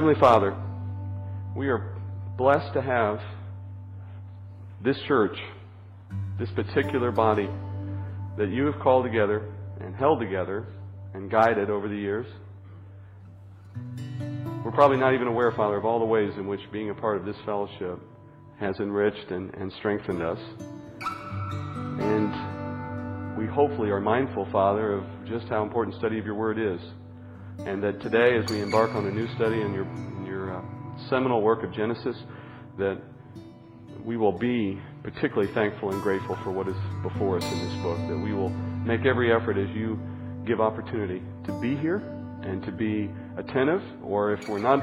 Heavenly Father, we are blessed to have this church, this particular body that you have called together and held together and guided over the years. We're probably not even aware, Father, of all the ways in which being a part of this fellowship has enriched and, and strengthened us. And we hopefully are mindful, Father, of just how important study of your word is. And that today, as we embark on a new study in your, in your uh, seminal work of Genesis, that we will be particularly thankful and grateful for what is before us in this book. That we will make every effort as you give opportunity to be here and to be attentive, or if we're not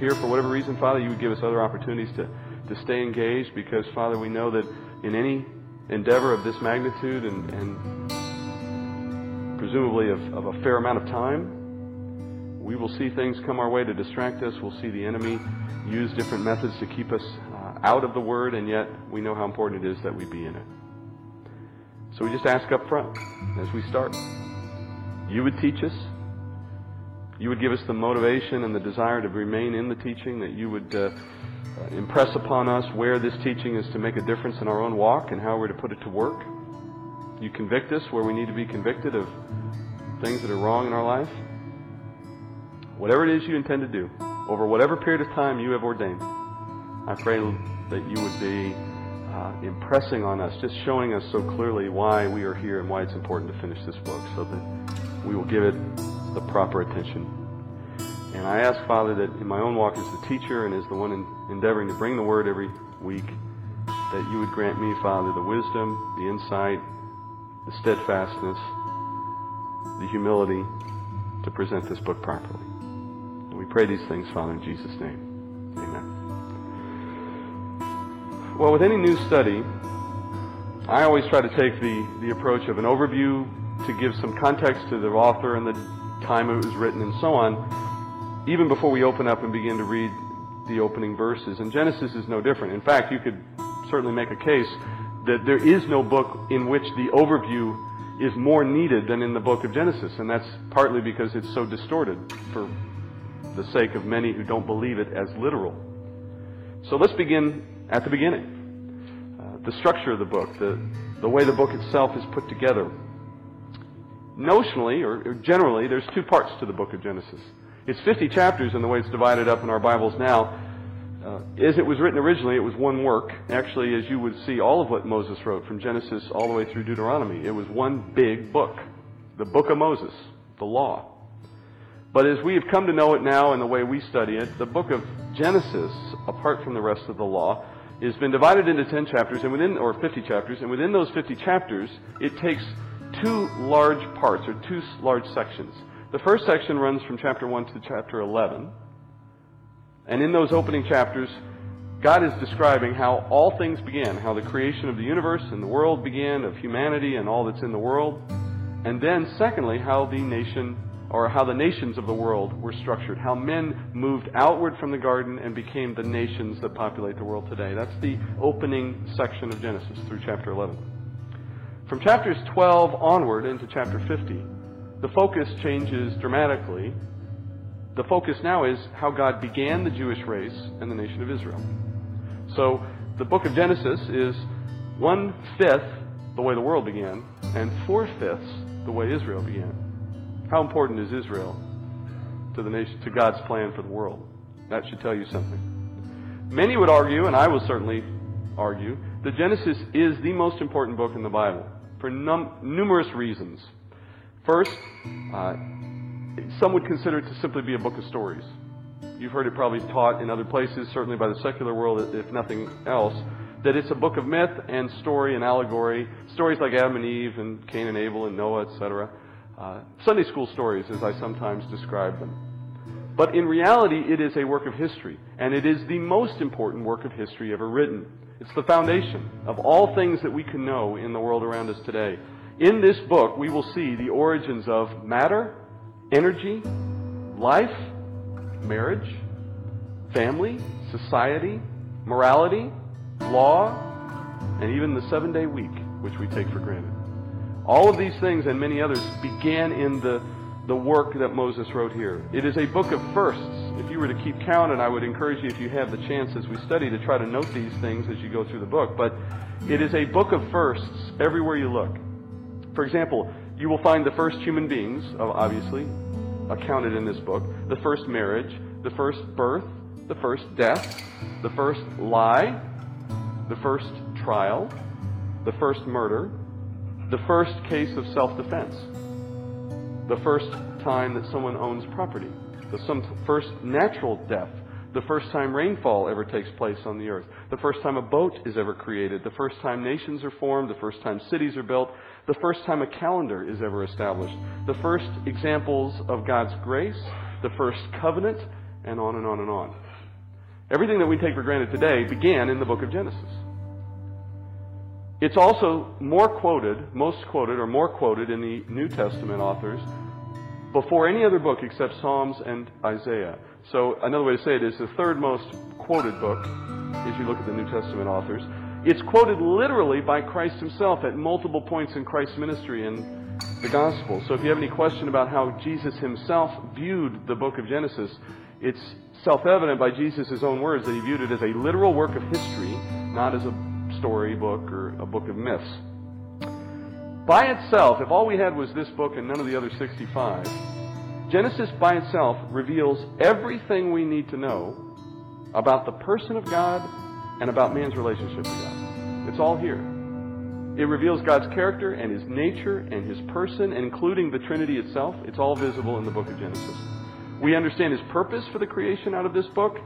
here for whatever reason, Father, you would give us other opportunities to, to stay engaged because, Father, we know that in any endeavor of this magnitude and, and presumably of, of a fair amount of time, we will see things come our way to distract us. We'll see the enemy use different methods to keep us uh, out of the Word, and yet we know how important it is that we be in it. So we just ask up front as we start. You would teach us. You would give us the motivation and the desire to remain in the teaching, that you would uh, impress upon us where this teaching is to make a difference in our own walk and how we're to put it to work. You convict us where we need to be convicted of things that are wrong in our life. Whatever it is you intend to do, over whatever period of time you have ordained, I pray that you would be uh, impressing on us, just showing us so clearly why we are here and why it's important to finish this book so that we will give it the proper attention. And I ask, Father, that in my own walk as the teacher and as the one in, endeavoring to bring the word every week, that you would grant me, Father, the wisdom, the insight, the steadfastness, the humility to present this book properly. Pray these things, Father, in Jesus' name. Amen. Well, with any new study, I always try to take the, the approach of an overview to give some context to the author and the time it was written and so on, even before we open up and begin to read the opening verses. And Genesis is no different. In fact, you could certainly make a case that there is no book in which the overview is more needed than in the book of Genesis. And that's partly because it's so distorted for the sake of many who don't believe it as literal. So let's begin at the beginning. Uh, the structure of the book, the, the way the book itself is put together. Notionally, or, or generally, there's two parts to the book of Genesis. It's 50 chapters in the way it's divided up in our Bibles now. Uh, as it was written originally, it was one work. Actually, as you would see, all of what Moses wrote, from Genesis all the way through Deuteronomy, it was one big book. The book of Moses, the law. But as we have come to know it now in the way we study it, the book of Genesis, apart from the rest of the law, has been divided into 10 chapters and within or 50 chapters, and within those 50 chapters, it takes two large parts or two large sections. The first section runs from chapter 1 to chapter 11. And in those opening chapters, God is describing how all things began, how the creation of the universe and the world began, of humanity and all that's in the world. And then, secondly, how the nation or how the nations of the world were structured, how men moved outward from the garden and became the nations that populate the world today. That's the opening section of Genesis through chapter 11. From chapters 12 onward into chapter 50, the focus changes dramatically. The focus now is how God began the Jewish race and the nation of Israel. So the book of Genesis is one fifth the way the world began, and four fifths the way Israel began. How important is Israel to the nation, to God's plan for the world? That should tell you something. Many would argue, and I will certainly argue, that Genesis is the most important book in the Bible for num- numerous reasons. First, uh, some would consider it to simply be a book of stories. You've heard it probably taught in other places, certainly by the secular world, if nothing else, that it's a book of myth and story and allegory. Stories like Adam and Eve and Cain and Abel and Noah, etc uh, Sunday school stories, as I sometimes describe them. But in reality, it is a work of history, and it is the most important work of history ever written. It's the foundation of all things that we can know in the world around us today. In this book, we will see the origins of matter, energy, life, marriage, family, society, morality, law, and even the seven day week, which we take for granted. All of these things and many others began in the, the work that Moses wrote here. It is a book of firsts if you were to keep count, and I would encourage you, if you have the chance as we study, to try to note these things as you go through the book. But it is a book of firsts everywhere you look. For example, you will find the first human beings, obviously, accounted in this book, the first marriage, the first birth, the first death, the first lie, the first trial, the first murder, the first case of self defense, the first time that someone owns property, the some first natural death, the first time rainfall ever takes place on the earth, the first time a boat is ever created, the first time nations are formed, the first time cities are built, the first time a calendar is ever established, the first examples of God's grace, the first covenant, and on and on and on. Everything that we take for granted today began in the book of Genesis. It's also more quoted, most quoted, or more quoted in the New Testament authors before any other book except Psalms and Isaiah. So another way to say it is the third most quoted book if you look at the New Testament authors. It's quoted literally by Christ himself at multiple points in Christ's ministry in the gospel. So if you have any question about how Jesus himself viewed the book of Genesis, it's self-evident by Jesus' own words that he viewed it as a literal work of history, not as a story book or a book of myths. By itself, if all we had was this book and none of the other 65, Genesis by itself reveals everything we need to know about the person of God and about man's relationship with God. It's all here. It reveals God's character and his nature and his person, including the Trinity itself. It's all visible in the book of Genesis. We understand his purpose for the creation out of this book,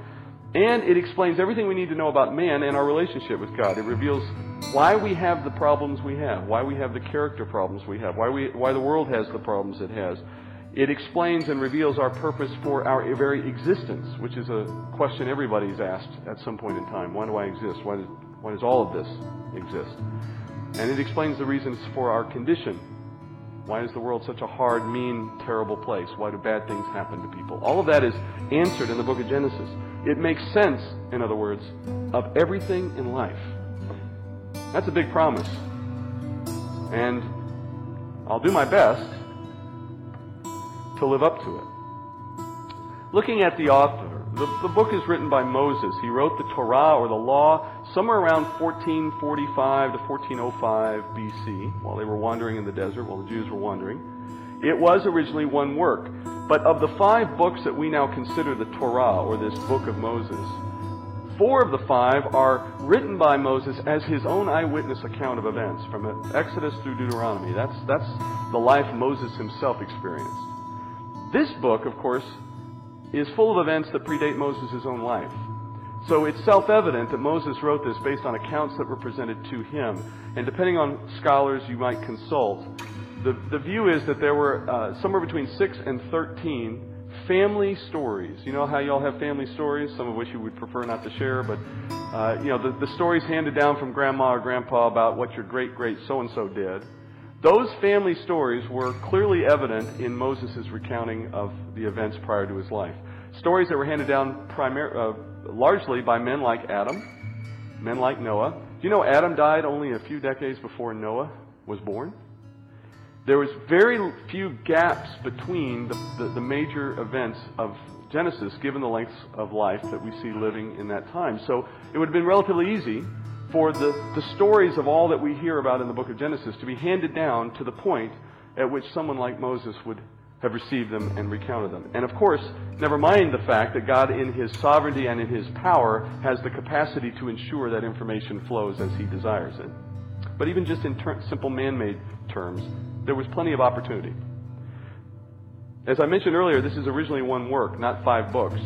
and it explains everything we need to know about man and our relationship with God. It reveals why we have the problems we have, why we have the character problems we have, why, we, why the world has the problems it has. It explains and reveals our purpose for our very existence, which is a question everybody's asked at some point in time. Why do I exist? Why does, why does all of this exist? And it explains the reasons for our condition. Why is the world such a hard, mean, terrible place? Why do bad things happen to people? All of that is answered in the book of Genesis. It makes sense, in other words, of everything in life. That's a big promise. And I'll do my best to live up to it. Looking at the author, the, the book is written by Moses. He wrote the Torah or the law somewhere around 1445 to 1405 BC while they were wandering in the desert, while the Jews were wandering. It was originally one work. But of the five books that we now consider the Torah, or this book of Moses, four of the five are written by Moses as his own eyewitness account of events, from Exodus through Deuteronomy. That's, that's the life Moses himself experienced. This book, of course, is full of events that predate Moses' own life. So it's self evident that Moses wrote this based on accounts that were presented to him. And depending on scholars you might consult, the, the view is that there were uh, somewhere between 6 and 13 family stories. You know how you all have family stories, some of which you would prefer not to share, but uh, you know the, the stories handed down from grandma or grandpa about what your great great so and so did. Those family stories were clearly evident in Moses' recounting of the events prior to his life. Stories that were handed down primar- uh, largely by men like Adam, men like Noah. Do you know Adam died only a few decades before Noah was born? There was very few gaps between the, the, the, major events of Genesis, given the lengths of life that we see living in that time. So it would have been relatively easy for the, the stories of all that we hear about in the book of Genesis to be handed down to the point at which someone like Moses would have received them and recounted them. And of course, never mind the fact that God, in His sovereignty and in His power, has the capacity to ensure that information flows as He desires it. But even just in ter- simple man made terms, there was plenty of opportunity. As I mentioned earlier, this is originally one work, not five books.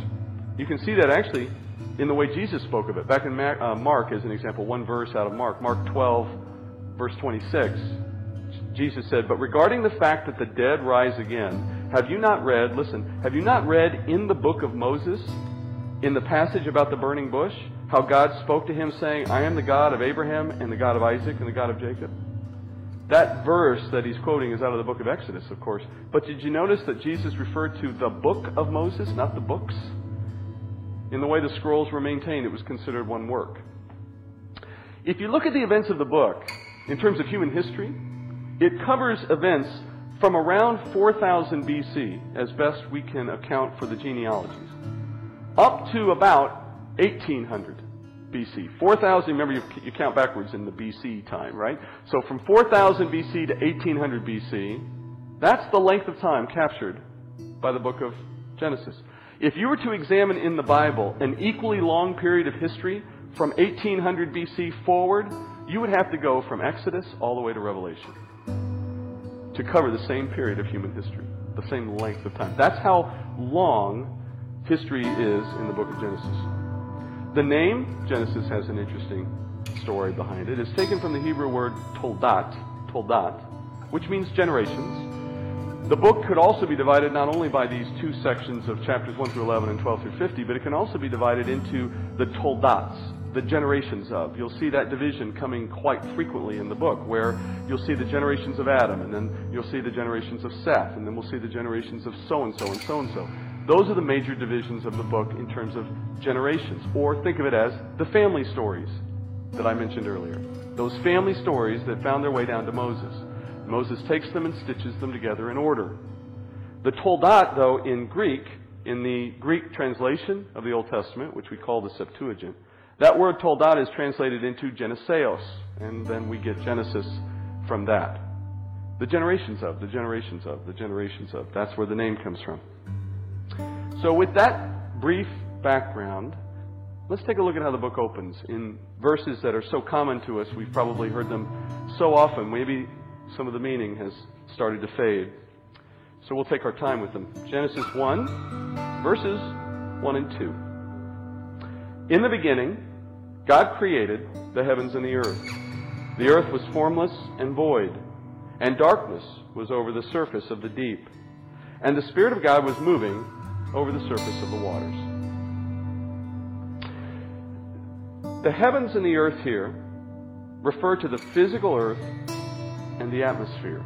You can see that actually in the way Jesus spoke of it. Back in uh, Mark, as an example, one verse out of Mark, Mark 12, verse 26, Jesus said, But regarding the fact that the dead rise again, have you not read, listen, have you not read in the book of Moses, in the passage about the burning bush, how God spoke to him saying, I am the God of Abraham and the God of Isaac and the God of Jacob? That verse that he's quoting is out of the book of Exodus, of course. But did you notice that Jesus referred to the book of Moses, not the books? In the way the scrolls were maintained, it was considered one work. If you look at the events of the book, in terms of human history, it covers events from around 4000 BC, as best we can account for the genealogies. up to about 1800 BC. 4000, remember you, you count backwards in the BC time, right? So from 4000 BC to 1800 BC, that's the length of time captured by the book of Genesis. If you were to examine in the Bible an equally long period of history from 1800 BC forward, you would have to go from Exodus all the way to Revelation to cover the same period of human history, the same length of time. That's how long history is in the book of Genesis. The name Genesis has an interesting story behind it. It's taken from the Hebrew word toldat, toldat, which means generations. The book could also be divided not only by these two sections of chapters 1 through 11 and 12 through 50, but it can also be divided into the toldats, the generations of. You'll see that division coming quite frequently in the book, where you'll see the generations of Adam, and then you'll see the generations of Seth, and then we'll see the generations of so and so and so and so. Those are the major divisions of the book in terms of generations. Or think of it as the family stories that I mentioned earlier. Those family stories that found their way down to Moses. Moses takes them and stitches them together in order. The Toldot, though, in Greek, in the Greek translation of the Old Testament, which we call the Septuagint, that word Toldot is translated into Geneseos, and then we get Genesis from that. The generations of, the generations of, the generations of. That's where the name comes from. So, with that brief background, let's take a look at how the book opens in verses that are so common to us. We've probably heard them so often. Maybe some of the meaning has started to fade. So we'll take our time with them. Genesis 1, verses 1 and 2. In the beginning, God created the heavens and the earth. The earth was formless and void, and darkness was over the surface of the deep. And the Spirit of God was moving over the surface of the waters. The heavens and the earth here refer to the physical earth and the atmosphere.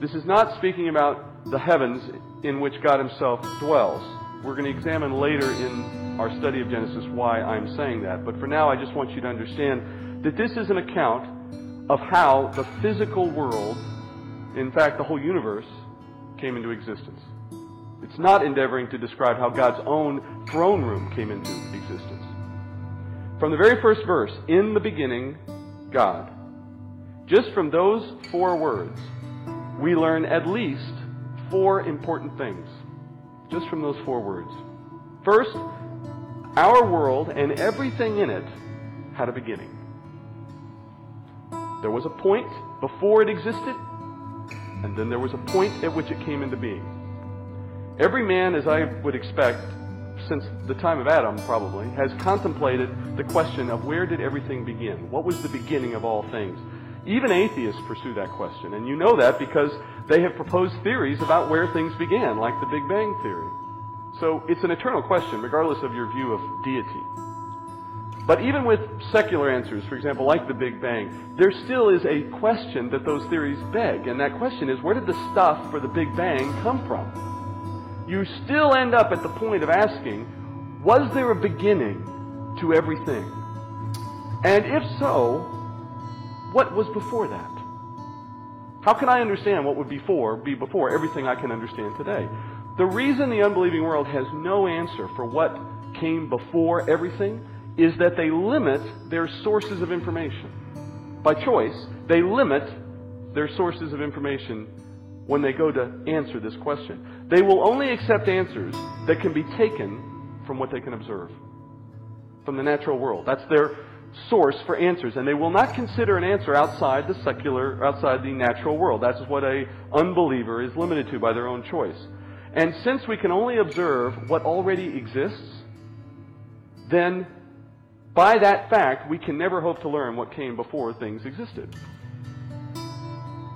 This is not speaking about the heavens in which God Himself dwells. We're going to examine later in our study of Genesis why I'm saying that. But for now, I just want you to understand that this is an account of how the physical world, in fact, the whole universe, came into existence. It's not endeavoring to describe how God's own throne room came into existence. From the very first verse, in the beginning, God. Just from those four words, we learn at least four important things. Just from those four words. First, our world and everything in it had a beginning. There was a point before it existed, and then there was a point at which it came into being. Every man, as I would expect, since the time of Adam probably, has contemplated the question of where did everything begin? What was the beginning of all things? Even atheists pursue that question, and you know that because they have proposed theories about where things began, like the Big Bang Theory. So it's an eternal question, regardless of your view of deity. But even with secular answers, for example, like the Big Bang, there still is a question that those theories beg, and that question is where did the stuff for the Big Bang come from? You still end up at the point of asking, was there a beginning to everything? And if so, what was before that? How can I understand what would before be before everything I can understand today? The reason the unbelieving world has no answer for what came before everything is that they limit their sources of information. By choice, they limit their sources of information when they go to answer this question. They will only accept answers that can be taken from what they can observe, from the natural world. That's their source for answers, and they will not consider an answer outside the secular, outside the natural world. That's what a unbeliever is limited to by their own choice. And since we can only observe what already exists, then by that fact, we can never hope to learn what came before things existed.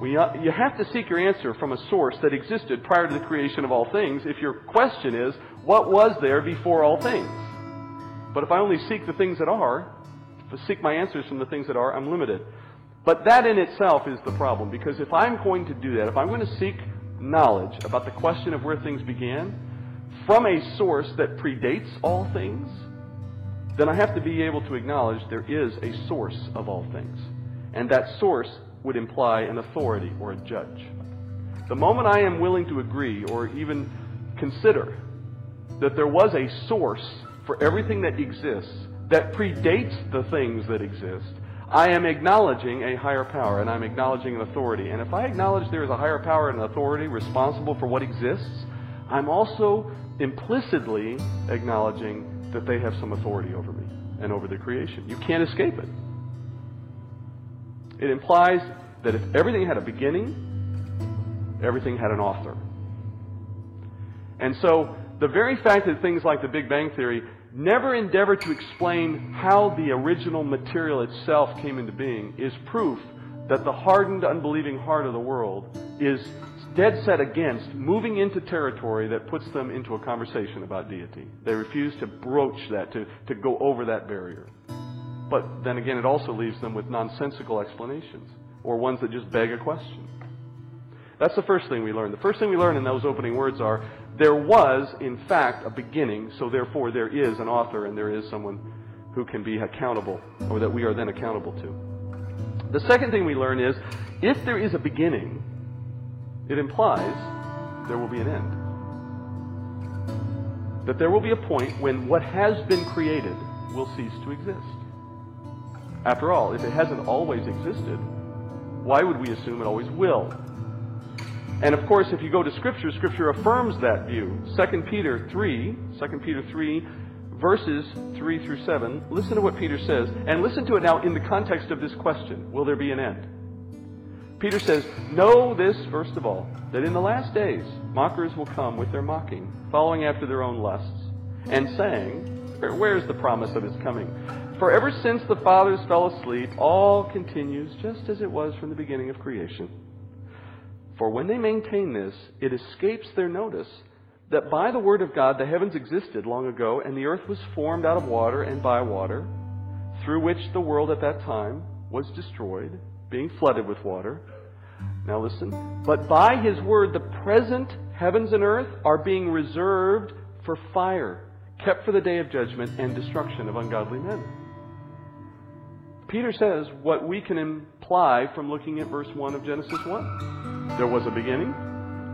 We, uh, you have to seek your answer from a source that existed prior to the creation of all things if your question is, what was there before all things? But if I only seek the things that are, seek my answers from the things that are, I'm limited. But that in itself is the problem, because if I'm going to do that, if I'm going to seek knowledge about the question of where things began from a source that predates all things, then I have to be able to acknowledge there is a source of all things. And that source would imply an authority or a judge. The moment I am willing to agree or even consider that there was a source for everything that exists that predates the things that exist, I am acknowledging a higher power and I'm acknowledging an authority. And if I acknowledge there is a higher power and authority responsible for what exists, I'm also implicitly acknowledging that they have some authority over me and over the creation. You can't escape it. It implies that if everything had a beginning, everything had an author. And so, the very fact that things like the Big Bang Theory never endeavor to explain how the original material itself came into being is proof that the hardened, unbelieving heart of the world is dead set against moving into territory that puts them into a conversation about deity. They refuse to broach that, to, to go over that barrier. But then again, it also leaves them with nonsensical explanations, or ones that just beg a question. That's the first thing we learn. The first thing we learn in those opening words are there was, in fact, a beginning, so therefore there is an author and there is someone who can be accountable, or that we are then accountable to. The second thing we learn is if there is a beginning, it implies there will be an end. That there will be a point when what has been created will cease to exist. After all, if it hasn't always existed, why would we assume it always will? And of course, if you go to Scripture, Scripture affirms that view. 2 Peter 3, 2 Peter 3, verses 3 through 7, listen to what Peter says, and listen to it now in the context of this question Will there be an end? Peter says, Know this, first of all, that in the last days mockers will come with their mocking, following after their own lusts, and saying, Where is the promise of his coming? For ever since the fathers fell asleep, all continues just as it was from the beginning of creation. For when they maintain this, it escapes their notice that by the word of God the heavens existed long ago, and the earth was formed out of water and by water, through which the world at that time was destroyed, being flooded with water. Now listen. But by his word the present heavens and earth are being reserved for fire, kept for the day of judgment and destruction of ungodly men. Peter says what we can imply from looking at verse 1 of Genesis 1. There was a beginning,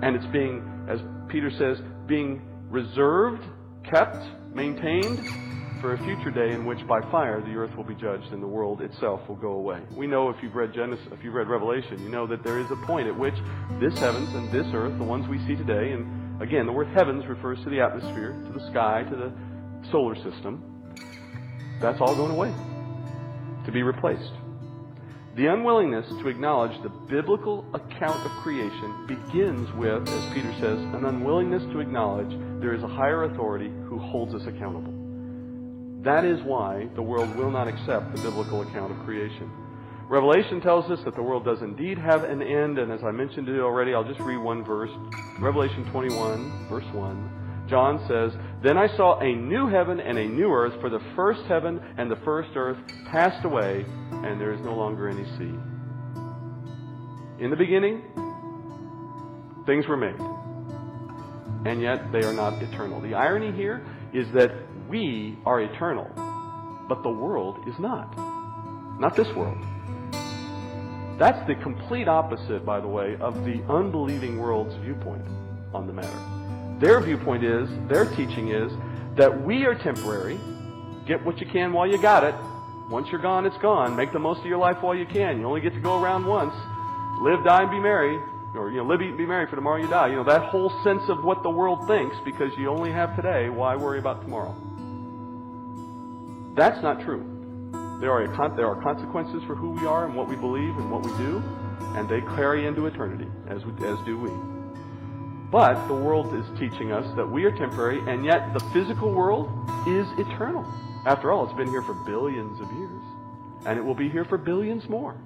and it's being, as Peter says, being reserved, kept, maintained for a future day in which by fire the earth will be judged and the world itself will go away. We know if you've read Genesis, if you've read Revelation, you know that there is a point at which this heavens and this earth, the ones we see today, and again, the word heavens refers to the atmosphere, to the sky, to the solar system, that's all going away to be replaced. The unwillingness to acknowledge the biblical account of creation begins with, as Peter says, an unwillingness to acknowledge there is a higher authority who holds us accountable. That is why the world will not accept the biblical account of creation. Revelation tells us that the world does indeed have an end, and as I mentioned it already, I'll just read one verse. Revelation 21, verse 1. John says, Then I saw a new heaven and a new earth, for the first heaven and the first earth passed away, and there is no longer any sea. In the beginning, things were made, and yet they are not eternal. The irony here is that we are eternal, but the world is not. Not this world. That's the complete opposite, by the way, of the unbelieving world's viewpoint on the matter. Their viewpoint is, their teaching is, that we are temporary. Get what you can while you got it. Once you're gone, it's gone. Make the most of your life while you can. You only get to go around once. Live, die, and be merry. Or, you know, live, eat, and be merry, for tomorrow you die. You know, that whole sense of what the world thinks, because you only have today, why worry about tomorrow? That's not true. There are, a, there are consequences for who we are and what we believe and what we do, and they carry into eternity, as, we, as do we. But the world is teaching us that we are temporary, and yet the physical world is eternal. After all, it's been here for billions of years, and it will be here for billions more.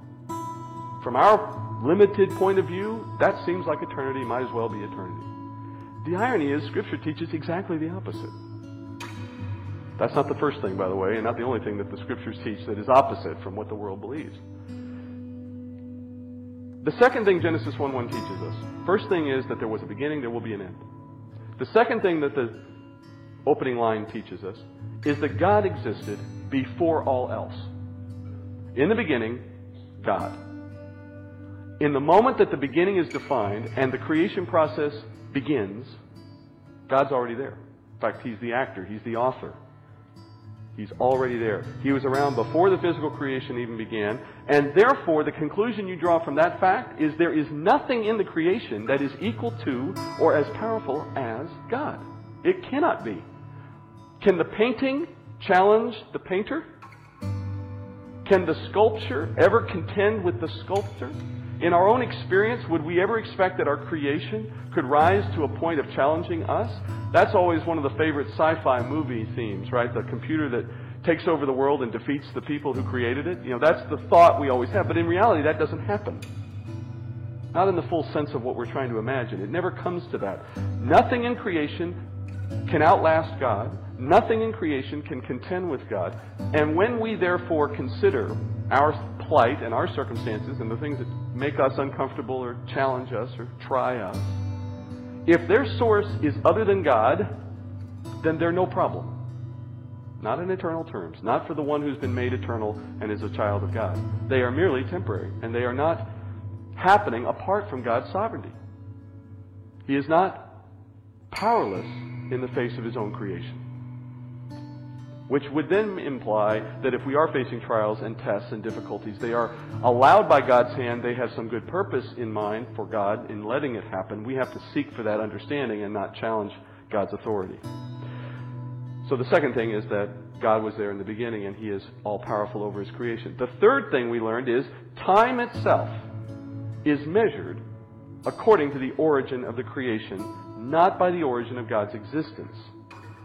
From our limited point of view, that seems like eternity, might as well be eternity. The irony is, Scripture teaches exactly the opposite. That's not the first thing, by the way, and not the only thing that the Scriptures teach that is opposite from what the world believes. The second thing Genesis 1 1 teaches us first thing is that there was a beginning, there will be an end. The second thing that the opening line teaches us is that God existed before all else. In the beginning, God. In the moment that the beginning is defined and the creation process begins, God's already there. In fact, he's the actor, he's the author. He's already there. He was around before the physical creation even began, and therefore the conclusion you draw from that fact is there is nothing in the creation that is equal to or as powerful as God. It cannot be. Can the painting challenge the painter? Can the sculpture ever contend with the sculptor? In our own experience, would we ever expect that our creation could rise to a point of challenging us? That's always one of the favorite sci-fi movie themes, right? The computer that takes over the world and defeats the people who created it. You know, that's the thought we always have. But in reality, that doesn't happen. Not in the full sense of what we're trying to imagine. It never comes to that. Nothing in creation can outlast God. Nothing in creation can contend with God. And when we therefore consider our plight and our circumstances and the things that make us uncomfortable or challenge us or try us, if their source is other than God, then they're no problem. Not in eternal terms. Not for the one who's been made eternal and is a child of God. They are merely temporary, and they are not happening apart from God's sovereignty. He is not powerless in the face of his own creation. Which would then imply that if we are facing trials and tests and difficulties, they are allowed by God's hand. They have some good purpose in mind for God in letting it happen. We have to seek for that understanding and not challenge God's authority. So the second thing is that God was there in the beginning and He is all powerful over His creation. The third thing we learned is time itself is measured according to the origin of the creation, not by the origin of God's existence.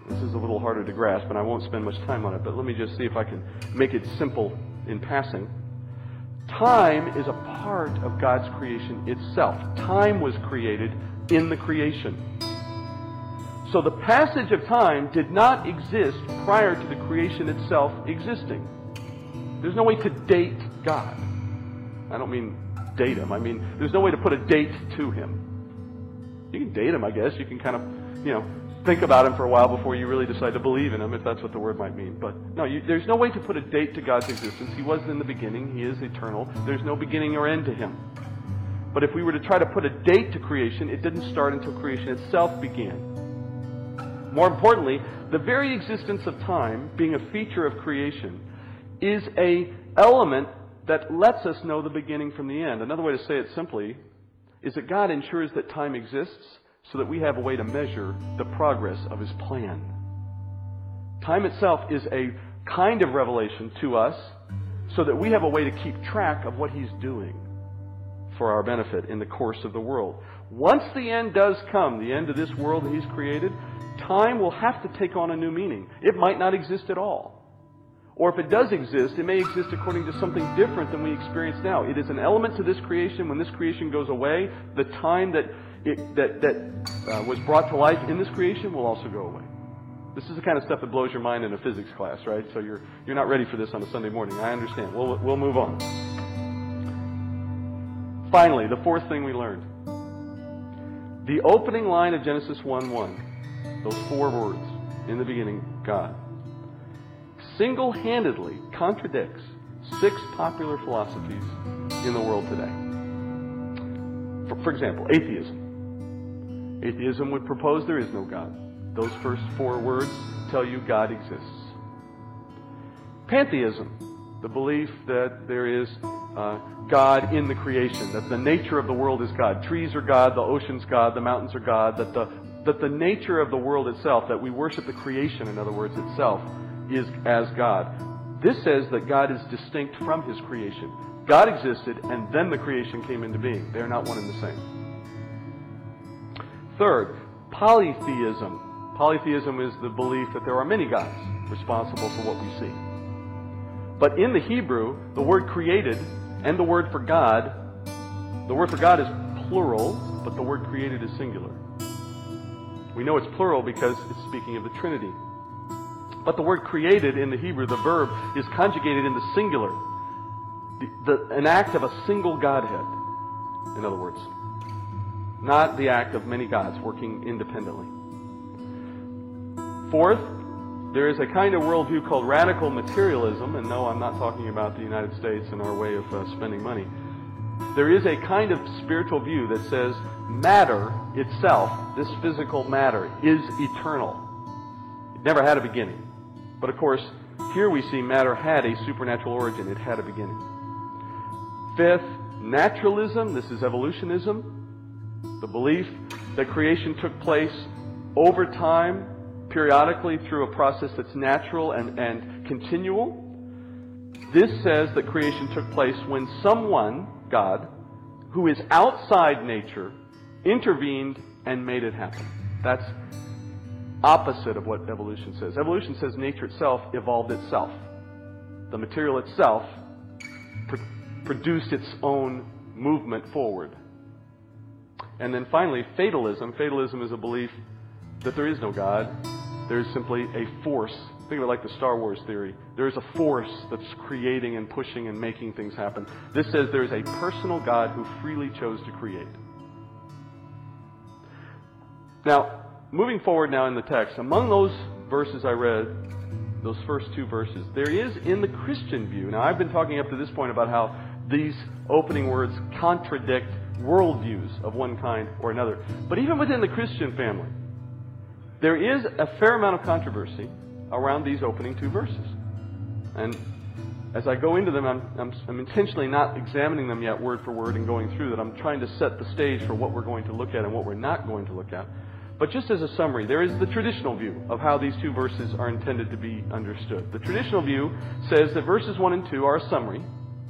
This is a little harder to grasp, and I won't spend much time on it, but let me just see if I can make it simple in passing. Time is a part of God's creation itself. Time was created in the creation. So the passage of time did not exist prior to the creation itself existing. There's no way to date God. I don't mean date him. I mean, there's no way to put a date to him. You can date him, I guess. You can kind of, you know, think about him for a while before you really decide to believe in him, if that's what the word might mean. But no, you, there's no way to put a date to God's existence. He was in the beginning. He is eternal. There's no beginning or end to him. But if we were to try to put a date to creation, it didn't start until creation itself began. More importantly, the very existence of time, being a feature of creation, is a element that lets us know the beginning from the end. Another way to say it simply is that God ensures that time exists so that we have a way to measure the progress of his plan. Time itself is a kind of revelation to us so that we have a way to keep track of what he's doing for our benefit in the course of the world. Once the end does come, the end of this world that he's created, time will have to take on a new meaning. It might not exist at all. Or if it does exist, it may exist according to something different than we experience now. It is an element to this creation. When this creation goes away, the time that it, that, that uh, was brought to life in this creation will also go away. This is the kind of stuff that blows your mind in a physics class, right? So you're, you're not ready for this on a Sunday morning. I understand. We'll, we'll move on. Finally, the fourth thing we learned. The opening line of Genesis 1 1, those four words, in the beginning, God, single handedly contradicts six popular philosophies in the world today. For, for example, atheism. Atheism would propose there is no God. Those first four words tell you God exists. Pantheism, the belief that there is uh, God in the creation, that the nature of the world is God. Trees are God, the ocean's God, the mountains are God, that the, that the nature of the world itself, that we worship the creation, in other words, itself, is as God. This says that God is distinct from his creation. God existed, and then the creation came into being. They are not one and the same. Third, polytheism. Polytheism is the belief that there are many gods responsible for what we see. But in the Hebrew, the word created and the word for God, the word for God is plural, but the word created is singular. We know it's plural because it's speaking of the Trinity. But the word created in the Hebrew, the verb, is conjugated in the singular. The, the, an act of a single Godhead, in other words not the act of many gods working independently. Fourth, there is a kind of worldview called radical materialism, and no, I'm not talking about the United States and our way of uh, spending money. There is a kind of spiritual view that says matter itself, this physical matter, is eternal. It never had a beginning. But of course, here we see matter had a supernatural origin. It had a beginning. Fifth, naturalism. This is evolutionism. The belief that creation took place over time, periodically through a process that's natural and, and continual. This says that creation took place when someone, God, who is outside nature, intervened and made it happen. That's opposite of what evolution says. Evolution says nature itself evolved itself. The material itself pr- produced its own movement forward. And then finally, fatalism. Fatalism is a belief that there is no God. There is simply a force. Think of it like the Star Wars theory. There is a force that's creating and pushing and making things happen. This says there is a personal God who freely chose to create. Now, moving forward now in the text, among those verses I read, those first two verses, there is in the Christian view. Now, I've been talking up to this point about how these opening words contradict worldviews of one kind or another. But even within the Christian family, there is a fair amount of controversy around these opening two verses. And as I go into them, I'm, I'm, I'm, intentionally not examining them yet word for word and going through that. I'm trying to set the stage for what we're going to look at and what we're not going to look at. But just as a summary, there is the traditional view of how these two verses are intended to be understood. The traditional view says that verses 1 and 2 are a summary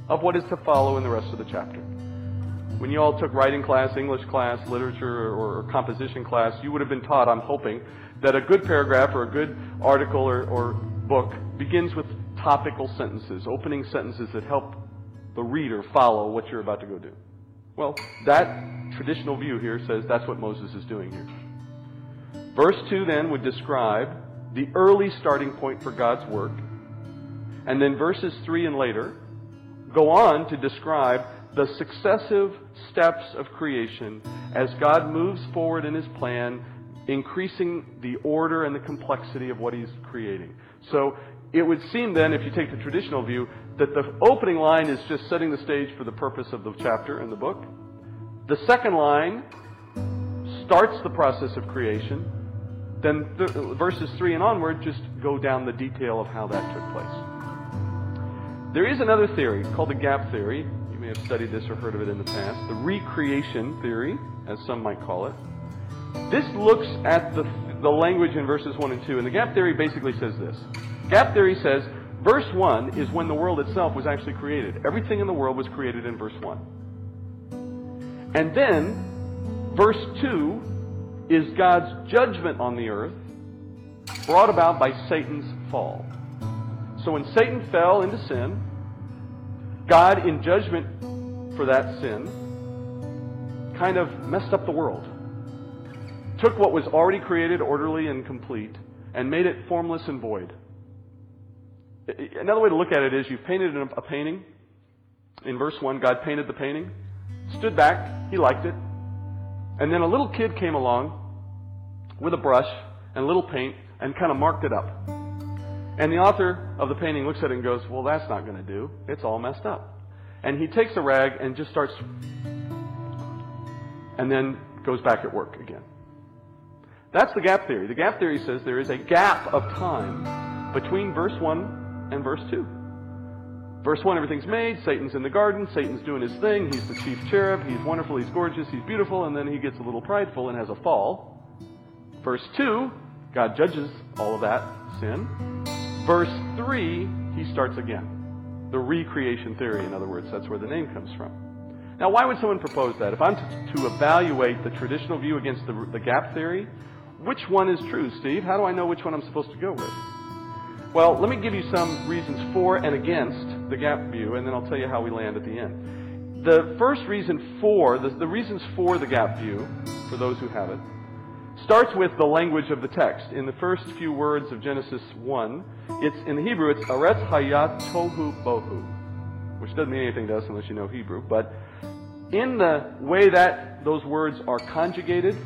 of what is to follow in the rest of the chapter. When you all took writing class, English class, literature, or, or composition class, you would have been taught, I'm hoping, that a good paragraph or a good article or, or book begins with topical sentences, opening sentences that help the reader follow what you're about to go do. Well, that traditional view here says that's what Moses is doing here. Verse 2 then would describe the early starting point for God's work. And then verses 3 and later go on to describe the successive steps of creation as God moves forward in his plan, increasing the order and the complexity of what he's creating. So it would seem then, if you take the traditional view, that the opening line is just setting the stage for the purpose of the chapter and the book. The second line starts the process of creation then th- verses 3 and onward just go down the detail of how that took place. There is another theory called the gap theory. Have studied this or heard of it in the past. The recreation theory, as some might call it. This looks at the, the language in verses 1 and 2, and the gap theory basically says this. Gap theory says verse 1 is when the world itself was actually created. Everything in the world was created in verse 1. And then, verse 2 is God's judgment on the earth brought about by Satan's fall. So when Satan fell into sin, God, in judgment for that sin, kind of messed up the world. Took what was already created, orderly and complete, and made it formless and void. Another way to look at it is you've painted a painting. In verse 1, God painted the painting, stood back, he liked it, and then a little kid came along with a brush and a little paint and kind of marked it up. And the author of the painting looks at it and goes, Well, that's not going to do. It's all messed up. And he takes a rag and just starts, and then goes back at work again. That's the gap theory. The gap theory says there is a gap of time between verse 1 and verse 2. Verse 1, everything's made. Satan's in the garden. Satan's doing his thing. He's the chief cherub. He's wonderful. He's gorgeous. He's beautiful. And then he gets a little prideful and has a fall. Verse 2, God judges all of that sin. Verse 3, he starts again. The recreation theory, in other words, that's where the name comes from. Now, why would someone propose that? If I'm to, to evaluate the traditional view against the, the gap theory, which one is true, Steve? How do I know which one I'm supposed to go with? Well, let me give you some reasons for and against the gap view, and then I'll tell you how we land at the end. The first reason for, the, the reasons for the gap view, for those who have it, starts with the language of the text. In the first few words of Genesis 1, it's in the Hebrew, it's Aretz Hayat Tohu Bohu, which doesn't mean anything to us unless you know Hebrew. But in the way that those words are conjugated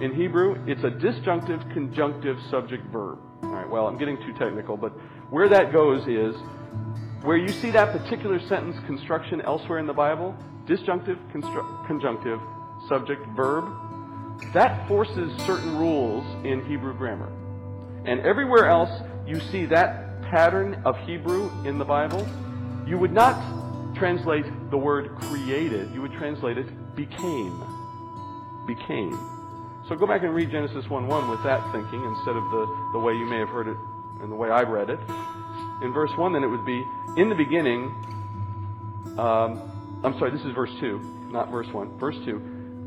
in Hebrew, it's a disjunctive, conjunctive, subject, verb. All right, well, I'm getting too technical, but where that goes is where you see that particular sentence construction elsewhere in the Bible, disjunctive, constru- conjunctive, subject, verb, that forces certain rules in Hebrew grammar. and everywhere else you see that pattern of Hebrew in the Bible, you would not translate the word created, you would translate it became. Became. So go back and read Genesis 1 1 with that thinking instead of the, the way you may have heard it and the way I read it. In verse 1, then it would be, in the beginning, um, I'm sorry, this is verse 2, not verse 1. Verse 2,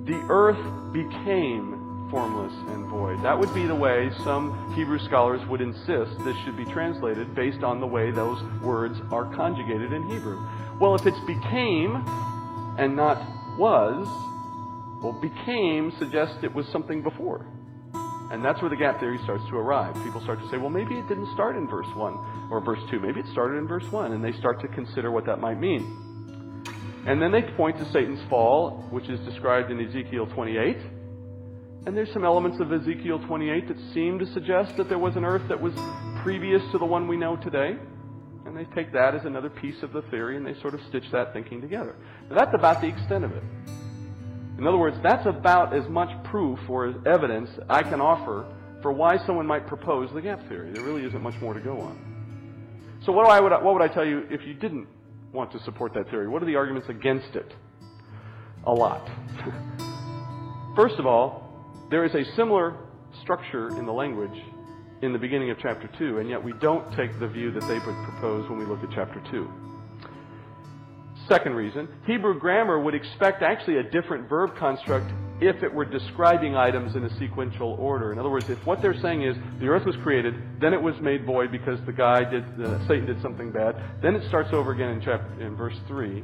the earth became formless and void. That would be the way some Hebrew scholars would insist this should be translated based on the way those words are conjugated in Hebrew. Well, if it's became and not was, well, became suggests it was something before. And that's where the gap theory starts to arrive. People start to say, well, maybe it didn't start in verse 1 or verse 2. Maybe it started in verse 1. And they start to consider what that might mean. And then they point to Satan's fall, which is described in Ezekiel 28. And there's some elements of Ezekiel 28 that seem to suggest that there was an earth that was previous to the one we know today. And they take that as another piece of the theory and they sort of stitch that thinking together. Now, that's about the extent of it. In other words, that's about as much proof or evidence I can offer for why someone might propose the gap theory. There really isn't much more to go on. So what, I would, what would I tell you if you didn't want to support that theory? What are the arguments against it? A lot. First of all, there is a similar structure in the language in the beginning of chapter 2, and yet we don't take the view that they would propose when we look at chapter 2. Second reason, Hebrew grammar would expect actually a different verb construct if it were describing items in a sequential order. In other words, if what they're saying is the earth was created, then it was made void because the guy did, uh, Satan did something bad, then it starts over again in, chapter, in verse 3.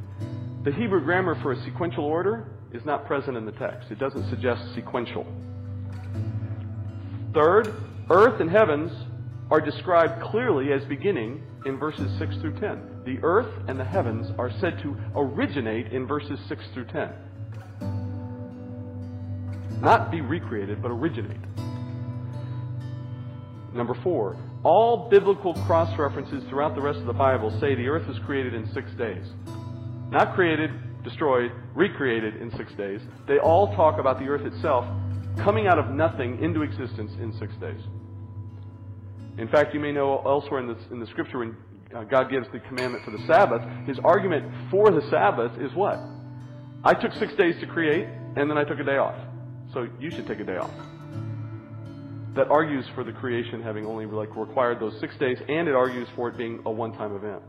The Hebrew grammar for a sequential order is not present in the text. It doesn't suggest sequential. Third, earth and heavens are described clearly as beginning in verses 6 through 10. The earth and the heavens are said to originate in verses 6 through 10. Not be recreated, but originate. Number four, all biblical cross references throughout the rest of the Bible say the earth was created in six days. Not created, destroyed, recreated in six days. They all talk about the earth itself coming out of nothing into existence in six days. In fact, you may know elsewhere in the, in the scripture when uh, God gives the commandment for the Sabbath, his argument for the Sabbath is what? I took six days to create, and then I took a day off. So you should take a day off. That argues for the creation having only like required those six days, and it argues for it being a one-time event.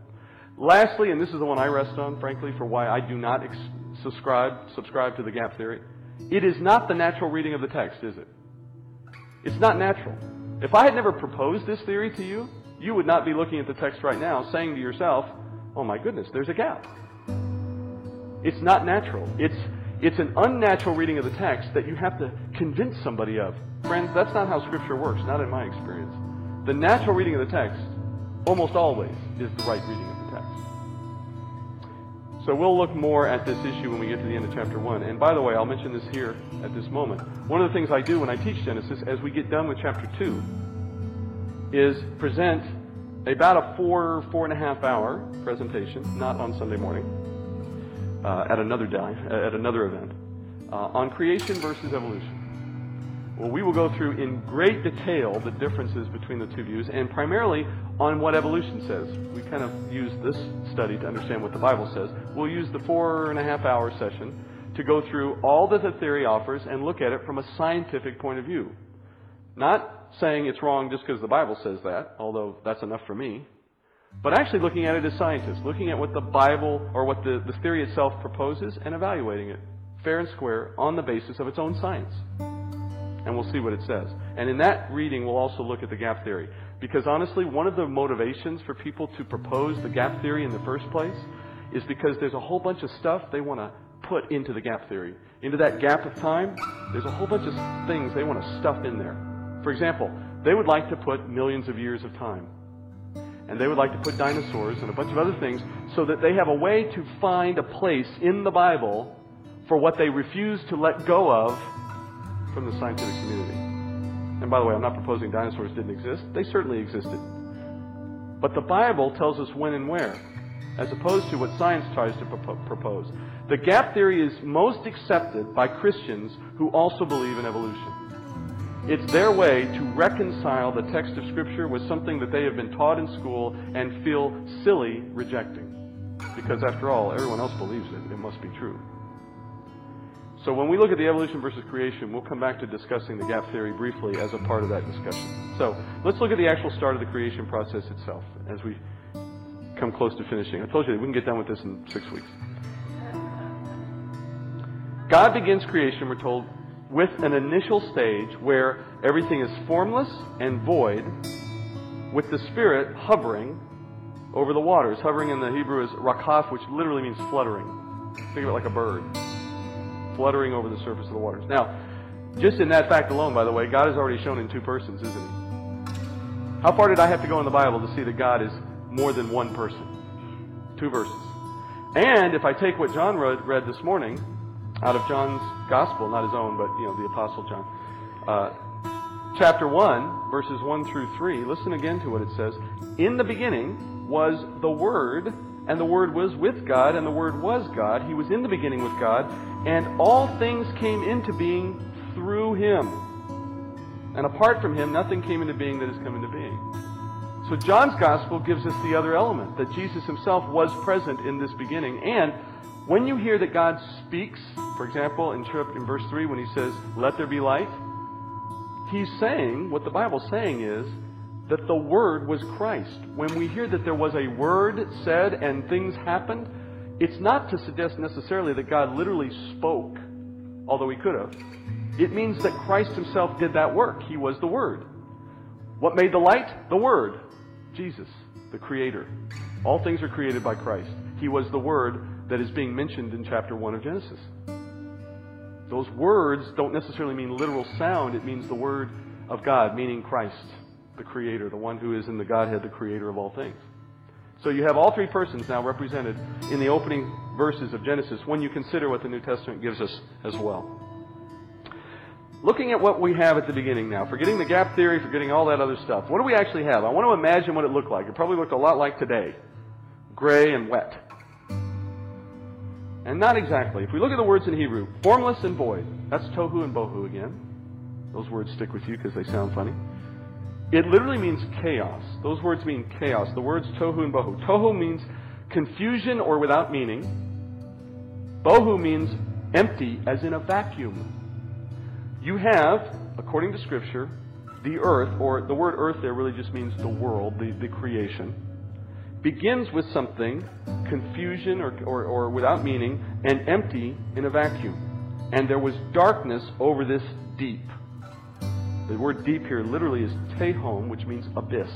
Lastly, and this is the one I rest on, frankly, for why I do not ex- subscribe subscribe to the gap theory. It is not the natural reading of the text, is it? It's not natural. If I had never proposed this theory to you, you would not be looking at the text right now saying to yourself, oh my goodness, there's a gap. It's not natural. It's, it's an unnatural reading of the text that you have to convince somebody of. Friends, that's not how Scripture works, not in my experience. The natural reading of the text, almost always, is the right reading of the text. so we'll look more at this issue when we get to the end of chapter 1. And by the way, I'll mention this here at this moment. One of the things I do when I teach Genesis, as we get done with chapter 2, is present about a four, four and a half hour presentation, not on Sunday morning, uh, at another day, at another event, uh, on creation versus evolution. Well, we will go through in great detail the differences between the two views, and primarily on what evolution says. We kind of use this study to understand what the Bible says. We'll use the four and a half hour session to go through all that the theory offers and look at it from a scientific point of view. Not saying it's wrong just because the Bible says that, although that's enough for me, but actually looking at it as scientists, looking at what the Bible or what the, the theory itself proposes and evaluating it fair and square on the basis of its own science and we'll see what it says. And in that reading, we'll also look at the gap theory. Because honestly, one of the motivations for people to propose the gap theory in the first place is because there's a whole bunch of stuff they want to put into the gap theory. Into that gap of time, there's a whole bunch of things they want to stuff in there. For example, they would like to put millions of years of time. And they would like to put dinosaurs and a bunch of other things so that they have a way to find a place in the Bible for what they refuse to let go of from the scientific community. And by the way, I'm not proposing dinosaurs didn't exist. They certainly existed. But the Bible tells us when and where, as opposed to what science tries to propose. The gap theory is most accepted by Christians who also believe in evolution. It's their way to reconcile the text of Scripture with something that they have been taught in school and feel silly rejecting. Because after all, everyone else believes it. It must be true. So when we look at the evolution versus creation, we'll come back to discussing the gap theory briefly as a part of that discussion. So let's look at the actual start of the creation process itself as we come close to finishing. I told you we can get done with this in six weeks. God begins creation, we're told, with an initial stage where everything is formless and void, with the Spirit hovering over the waters. Hovering in the Hebrew is rakaf, which literally means fluttering. Think of it like a bird, fluttering over the surface of the waters. Now, just in that fact alone, by the way, God is already shown in two persons, isn't he? How far did I have to go in the Bible to see that God is more than one person? Two verses. And if I take what John read, read this morning, out of John's gospel, not his own, but you know the Apostle John. Uh, chapter one, verses one through three. Listen again to what it says. In the beginning was the Word, and the Word was with God, and the Word was God. He was in the beginning with God, and all things came into being through Him. And apart from Him, nothing came into being that has come into being. So John's gospel gives us the other element that Jesus Himself was present in this beginning, and when you hear that God speaks, for example, in, in verse 3 when he says, Let there be light, he's saying, what the Bible's saying is, that the Word was Christ. When we hear that there was a Word said and things happened, it's not to suggest necessarily that God literally spoke, although he could have. It means that Christ himself did that work. He was the Word. What made the light? The Word. Jesus, the Creator. All things are created by Christ. He was the Word that is being mentioned in chapter 1 of Genesis. Those words don't necessarily mean literal sound, it means the Word of God, meaning Christ, the Creator, the one who is in the Godhead, the Creator of all things. So you have all three persons now represented in the opening verses of Genesis when you consider what the New Testament gives us as well. Looking at what we have at the beginning now, forgetting the gap theory, forgetting all that other stuff, what do we actually have? I want to imagine what it looked like. It probably looked a lot like today gray and wet. And not exactly. If we look at the words in Hebrew, formless and void, that's tohu and bohu again. Those words stick with you because they sound funny. It literally means chaos. Those words mean chaos. The words tohu and bohu. Tohu means confusion or without meaning. Bohu means empty, as in a vacuum. You have, according to Scripture, the earth, or the word earth there really just means the world, the, the creation begins with something, confusion or, or, or without meaning, and empty in a vacuum. And there was darkness over this deep. The word deep here literally is tehom, which means abyss.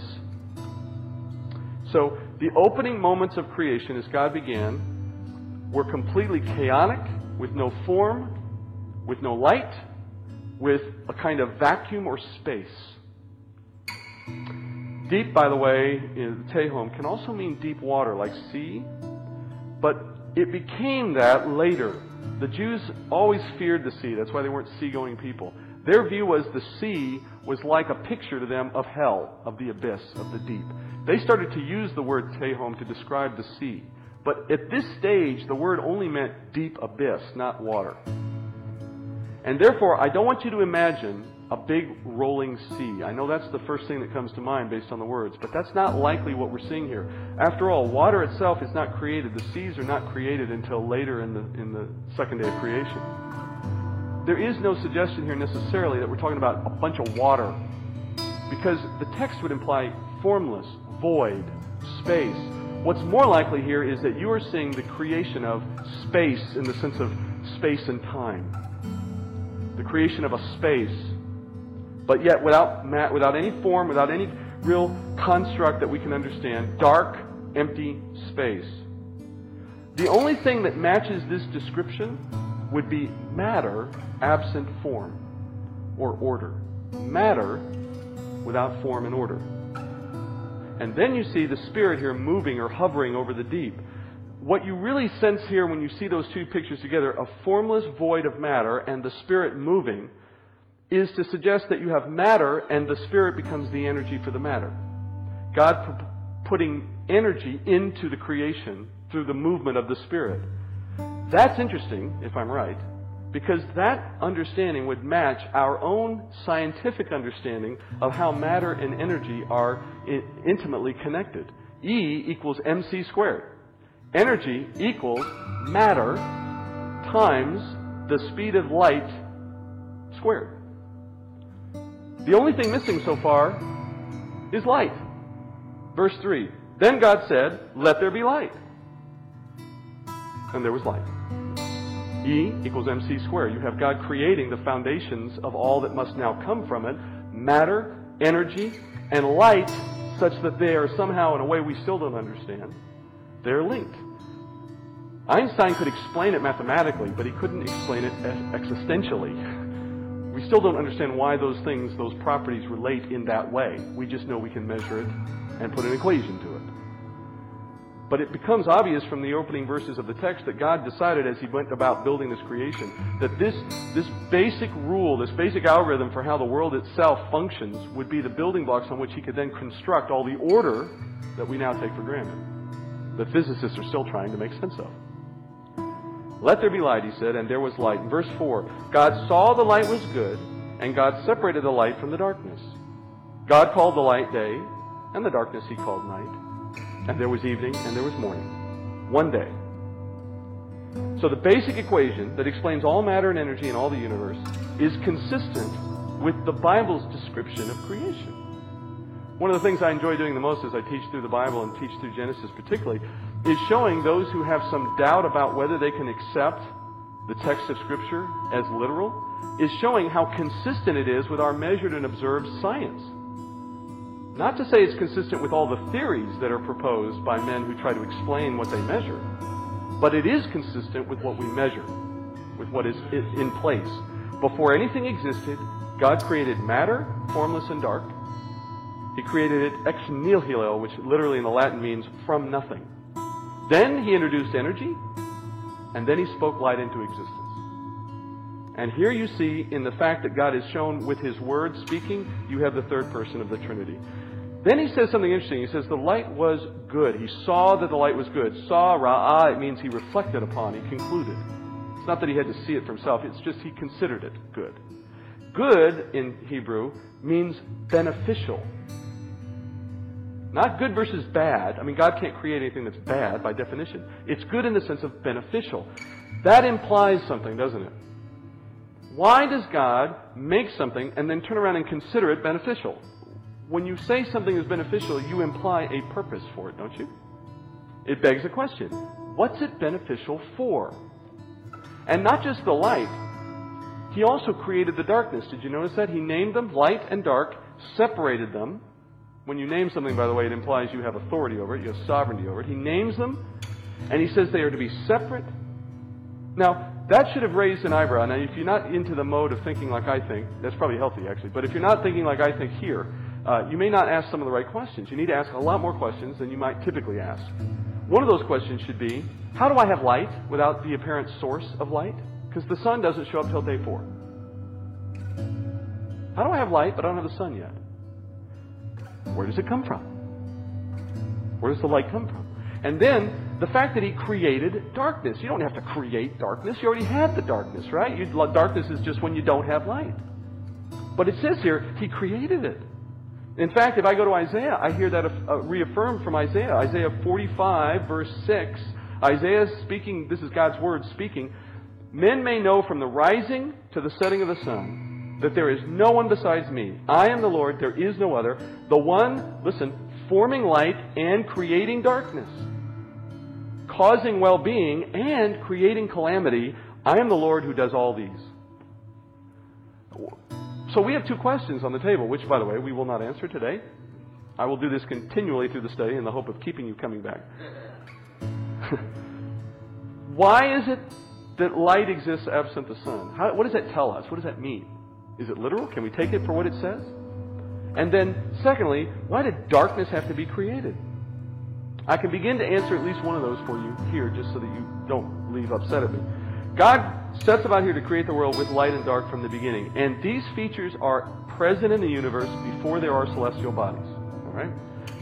So the opening moments of creation as God began were completely chaotic, with no form, with no light, with a kind of vacuum or space. Deep, by the way, in Tehom can also mean deep water, like sea, but it became that later. The Jews always feared the sea. That's why they weren't seagoing people. Their view was the sea was like a picture to them of hell, of the abyss, of the deep. They started to use the word Tehom to describe the sea. But at this stage, the word only meant deep abyss, not water. And therefore, I don't want you to imagine a big rolling sea. I know that's the first thing that comes to mind based on the words, but that's not likely what we're seeing here. After all, water itself is not created. The seas are not created until later in the, in the second day of creation. There is no suggestion here necessarily that we're talking about a bunch of water, because the text would imply formless, void, space. What's more likely here is that you are seeing the creation of space in the sense of space and time. The creation of a space but yet without, without any form, without any real construct that we can understand. Dark, empty space. The only thing that matches this description would be matter absent form or order. Matter without form and order. And then you see the Spirit here moving or hovering over the deep. What you really sense here when you see those two pictures together, a formless void of matter and the Spirit moving, is to suggest that you have matter and the Spirit becomes the energy for the matter. God putting energy into the creation through the movement of the Spirit. That's interesting, if I'm right, Because that understanding would match our own scientific understanding of how matter and energy are intimately connected. E equals mc squared. Energy equals matter times the speed of light squared. The only thing missing so far is light. Verse 3 Then God said, Let there be light. And there was light. E equals mc squared. You have God creating the foundations of all that must now come from it matter, energy, and light, such that they are somehow, in a way we still don't understand, they're linked. Einstein could explain it mathematically, but he couldn't explain it existentially. We still don't understand why those things, those properties relate in that way. We just know we can measure it and put an equation to it. But it becomes obvious from the opening verses of the text that God decided as He went about building this creation that this, this basic rule, this basic algorithm for how the world itself functions would be the building blocks on which He could then construct all the order that we now take for granted, that physicists are still trying to make sense of. Let there be light, he said, and there was light. In verse 4, God saw the light was good, and God separated the light from the darkness. God called the light day, and the darkness he called night. And there was evening, and there was morning. One day. So the basic equation that explains all matter and energy in all the universe is consistent with the Bible's description of creation. One of the things I enjoy doing the most as I teach through the Bible and teach through Genesis particularly is showing those who have some doubt about whether they can accept the text of Scripture as literal, is showing how consistent it is with our measured and observed science. Not to say it's consistent with all the theories that are proposed by men who try to explain what they measure, but it is consistent with what we measure, with what is in place. Before anything existed, God created matter, formless and dark, he created it ex nihilo, which literally in the Latin means from nothing. Then he introduced energy, and then he spoke light into existence. And here you see, in the fact that God is shown with his word speaking, you have the third person of the Trinity. Then he says something interesting. He says, The light was good. He saw that the light was good. Saw, ra'ah, it means he reflected upon, he concluded. It's not that he had to see it for himself, it's just he considered it good. Good in Hebrew means beneficial. Not good versus bad. I mean, God can't create anything that's bad by definition. It's good in the sense of beneficial. That implies something, doesn't it? Why does God make something and then turn around and consider it beneficial? When you say something is beneficial, you imply a purpose for it, don't you? It begs a question. What's it beneficial for? And not just the light. He also created the darkness. Did you notice that? He named them light and dark, separated them, when you name something, by the way, it implies you have authority over it, you have sovereignty over it. He names them, and he says they are to be separate. Now, that should have raised an eyebrow. Now, if you're not into the mode of thinking like I think, that's probably healthy, actually. But if you're not thinking like I think here, uh, you may not ask some of the right questions. You need to ask a lot more questions than you might typically ask. One of those questions should be How do I have light without the apparent source of light? Because the sun doesn't show up till day four. How do I have light, but I don't have the sun yet? Where does it come from? Where does the light come from? And then the fact that he created darkness. You don't have to create darkness. You already had the darkness, right? You, darkness is just when you don't have light. But it says here, he created it. In fact, if I go to Isaiah, I hear that uh, reaffirmed from Isaiah. Isaiah 45, verse 6. Isaiah speaking, this is God's word speaking. Men may know from the rising to the setting of the sun that there is no one besides me. I am the Lord, there is no other. The one, listen, forming light and creating darkness, causing well being and creating calamity. I am the Lord who does all these. So we have two questions on the table, which, by the way, we will not answer today. I will do this continually through the study in the hope of keeping you coming back. Why is it that light exists absent the sun? How, what does that tell us? What does that mean? Is it literal? Can we take it for what it says? And then, secondly, why did darkness have to be created? I can begin to answer at least one of those for you here, just so that you don't leave upset at me. God sets about here to create the world with light and dark from the beginning. And these features are present in the universe before there are celestial bodies. All right?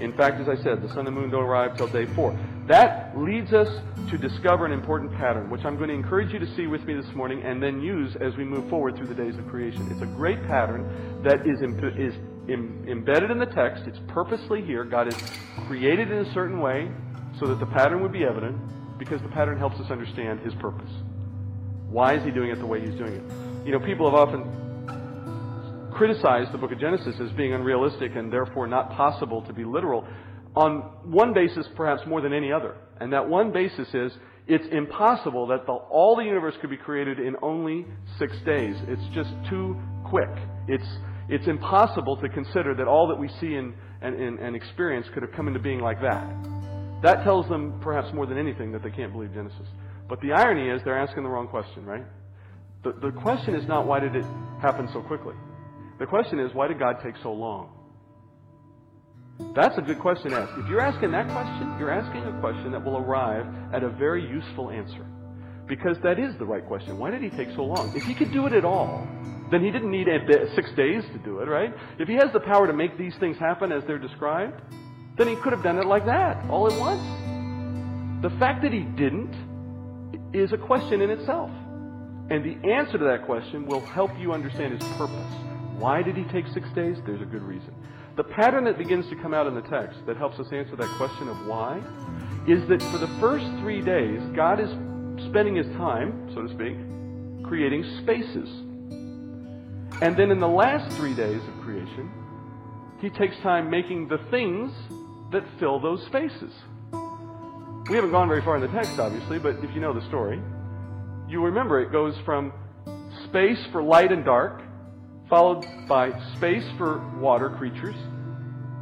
In fact, as I said, the sun and moon don't arrive till day four. That leads us to discover an important pattern, which I'm going to encourage you to see with me this morning and then use as we move forward through the days of creation. It's a great pattern that is, is embedded in the text. It's purposely here. God has created in a certain way so that the pattern would be evident because the pattern helps us understand His purpose. Why is He doing it the way He's doing it? You know, people have often criticized the book of Genesis as being unrealistic and therefore not possible to be literal on one basis, perhaps more than any other. And that one basis is it's impossible that the, all the universe could be created in only six days. It's just too quick. It's, it's impossible to consider that all that we see and, and, and, and experience could have come into being like that. That tells them, perhaps more than anything, that they can't believe Genesis. But the irony is they're asking the wrong question, right? The, the question is not why did it happen so quickly? The question is why did God take so long? That's a good question to ask. If you're asking that question, you're asking a question that will arrive at a very useful answer. Because that is the right question. Why did he take so long? If he could do it at all, then he didn't need six days to do it, right? If he has the power to make these things happen as they're described, then he could have done it like that, all at once. The fact that he didn't is a question in itself. And the answer to that question will help you understand his purpose. Why did he take six days? There's a good reason. The pattern that begins to come out in the text that helps us answer that question of why is that for the first three days, God is spending his time, so to speak, creating spaces. And then in the last three days of creation, he takes time making the things that fill those spaces. We haven't gone very far in the text, obviously, but if you know the story, you remember it goes from space for light and dark followed by space for water creatures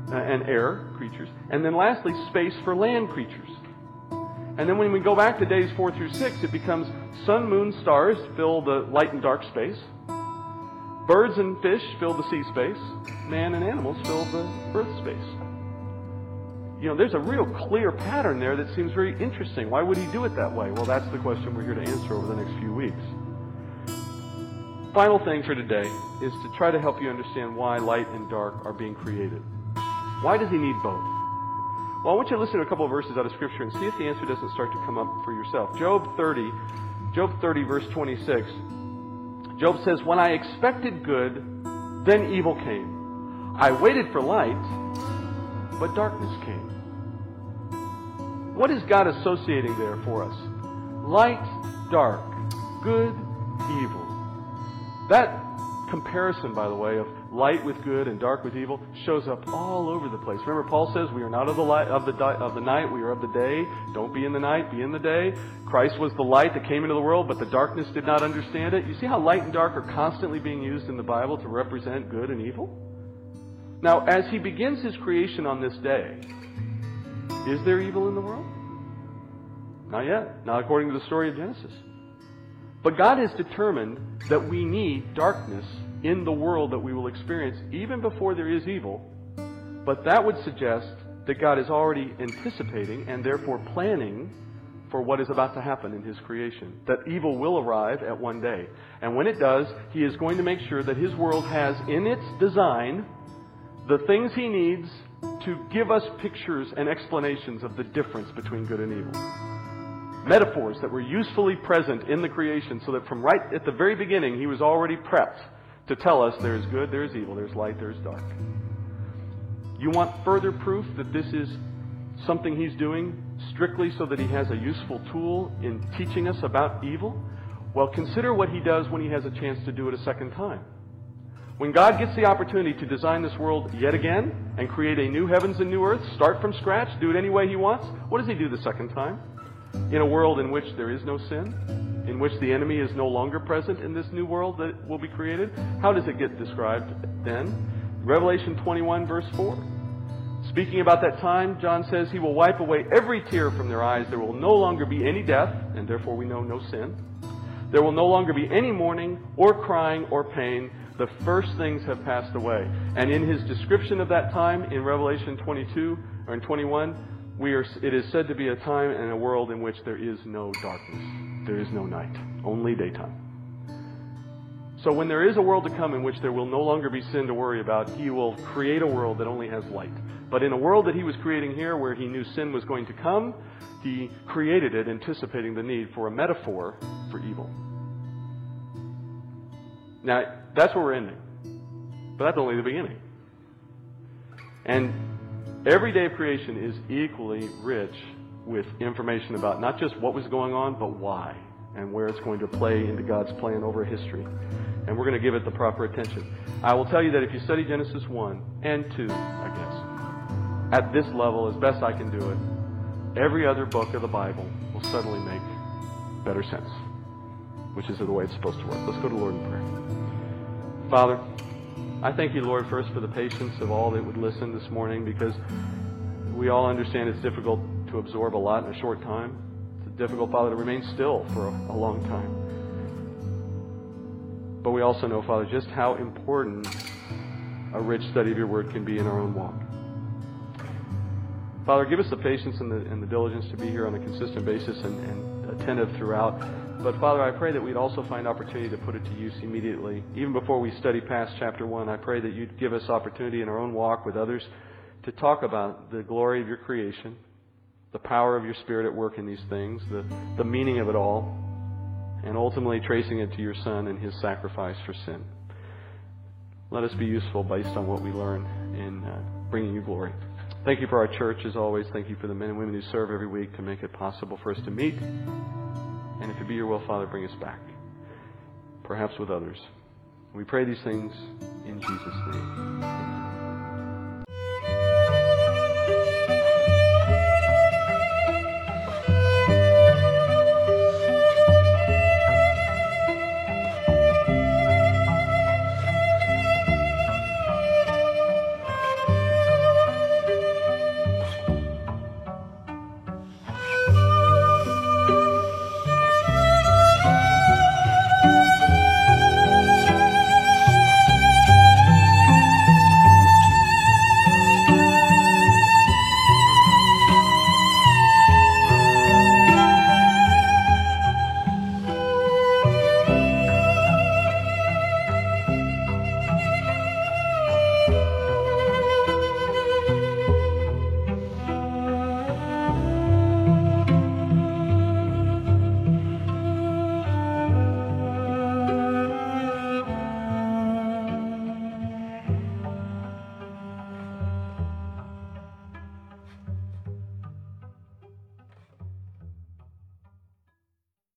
Uh, and air creatures, and then lastly, space for land creatures. And then when we go back to days four through six, it becomes sun, moon, stars fill the light and dark space. Birds and fish fill the sea space. Man and animals fill the earth space. You know, there's a real clear pattern there that seems very interesting. Why would he do it that way? Well, that's the question we're here to answer over the next few weeks final thing for today is to try to help you understand why light and dark are being created. Why does he need both? Well, I want you to listen to a couple of verses out of Scripture and see if the answer doesn't start to come up for yourself. Job 30, Job 30, verse 26. Job says, When I expected good, then evil came. I waited for light, but darkness came. What is God associating there for us? Light, dark, good, evil. That comparison, by the way, of light with good and dark with evil shows up all over the place. Remember, Paul says, "We are not of the light of the di- of the night; we are of the day. Don't be in the night; be in the day." Christ was the light that came into the world, but the darkness did not understand it. You see how light and dark are constantly being used in the Bible to represent good and evil. Now, as he begins his creation on this day, is there evil in the world? Not yet. Not according to the story of Genesis. But God has determined that we need darkness in the world that we will experience even before there is evil. But that would suggest that God is already anticipating and therefore planning for what is about to happen in His creation. That evil will arrive at one day. And when it does, He is going to make sure that His world has in its design the things He needs to give us pictures and explanations of the difference between good and evil metaphors that were usefully present in the creation so that from right at the very beginning, he was already prepped to tell us there's good, there's evil, there's light, there's dark. You want further proof that this is something he's doing strictly so that he has a useful tool in teaching us about evil? Well, consider what he does when he has a chance to do it a second time. When God gets the opportunity to design this world yet again and create a new heavens and new earth, start from scratch, do it any way he wants, what does he do the second time? In a world in which there is no sin, in which the enemy is no longer present in this new world that will be created. How does it get described then? Revelation 21, verse 4. Speaking about that time, John says, He will wipe away every tear from their eyes. There will no longer be any death, and therefore we know no sin. There will no longer be any mourning, or crying, or pain. The first things have passed away. And in his description of that time in Revelation 22 or in 21, we are, it is said to be a time and a world in which there is no darkness. There is no night, only daytime. So when there is a world to come in which there will no longer be sin to worry about, he will create a world that only has light. But in a world that he was creating here where he knew sin was going to come, He created it anticipating the need for a metaphor for evil. Now, that's where we're ending. But that's only the beginning. And every day of creation is equally rich with information about not just what was going on, but why and where it's going to play into God's plan over history. And we're going to give it the proper attention. I will tell you that if you study Genesis 1 and 2, I guess, at this level, as best I can do it, every other book of the Bible will suddenly make better sense, which is the way it's supposed to work. Let's go to Lord in prayer. Father, I thank you, Lord, first for the patience of all that would listen this morning because we all understand it's difficult to absorb a lot in a short time. It's difficult, Father, to remain still for a, long time. But we also know, Father, just how important a rich study of your word can be in our own walk. Father, give us the patience and the, and the diligence to be here on a consistent basis and, and attentive throughout. But Father, I pray that we'd also find opportunity to put it to use immediately. Even before we study past chapter 1, I pray that you'd give us opportunity in our own walk with others to talk about the glory of your creation, the power of your Spirit at work in these things, the, the meaning of it all, and ultimately tracing it to your Son and his sacrifice for sin. Let us be useful based on what we learn in uh, bringing you glory. Thank you for our church, as always. Thank you for the men and women who serve every week to make it possible for us to meet. And if it be your will, Father, bring us back, perhaps with others. We pray these things in Jesus' name.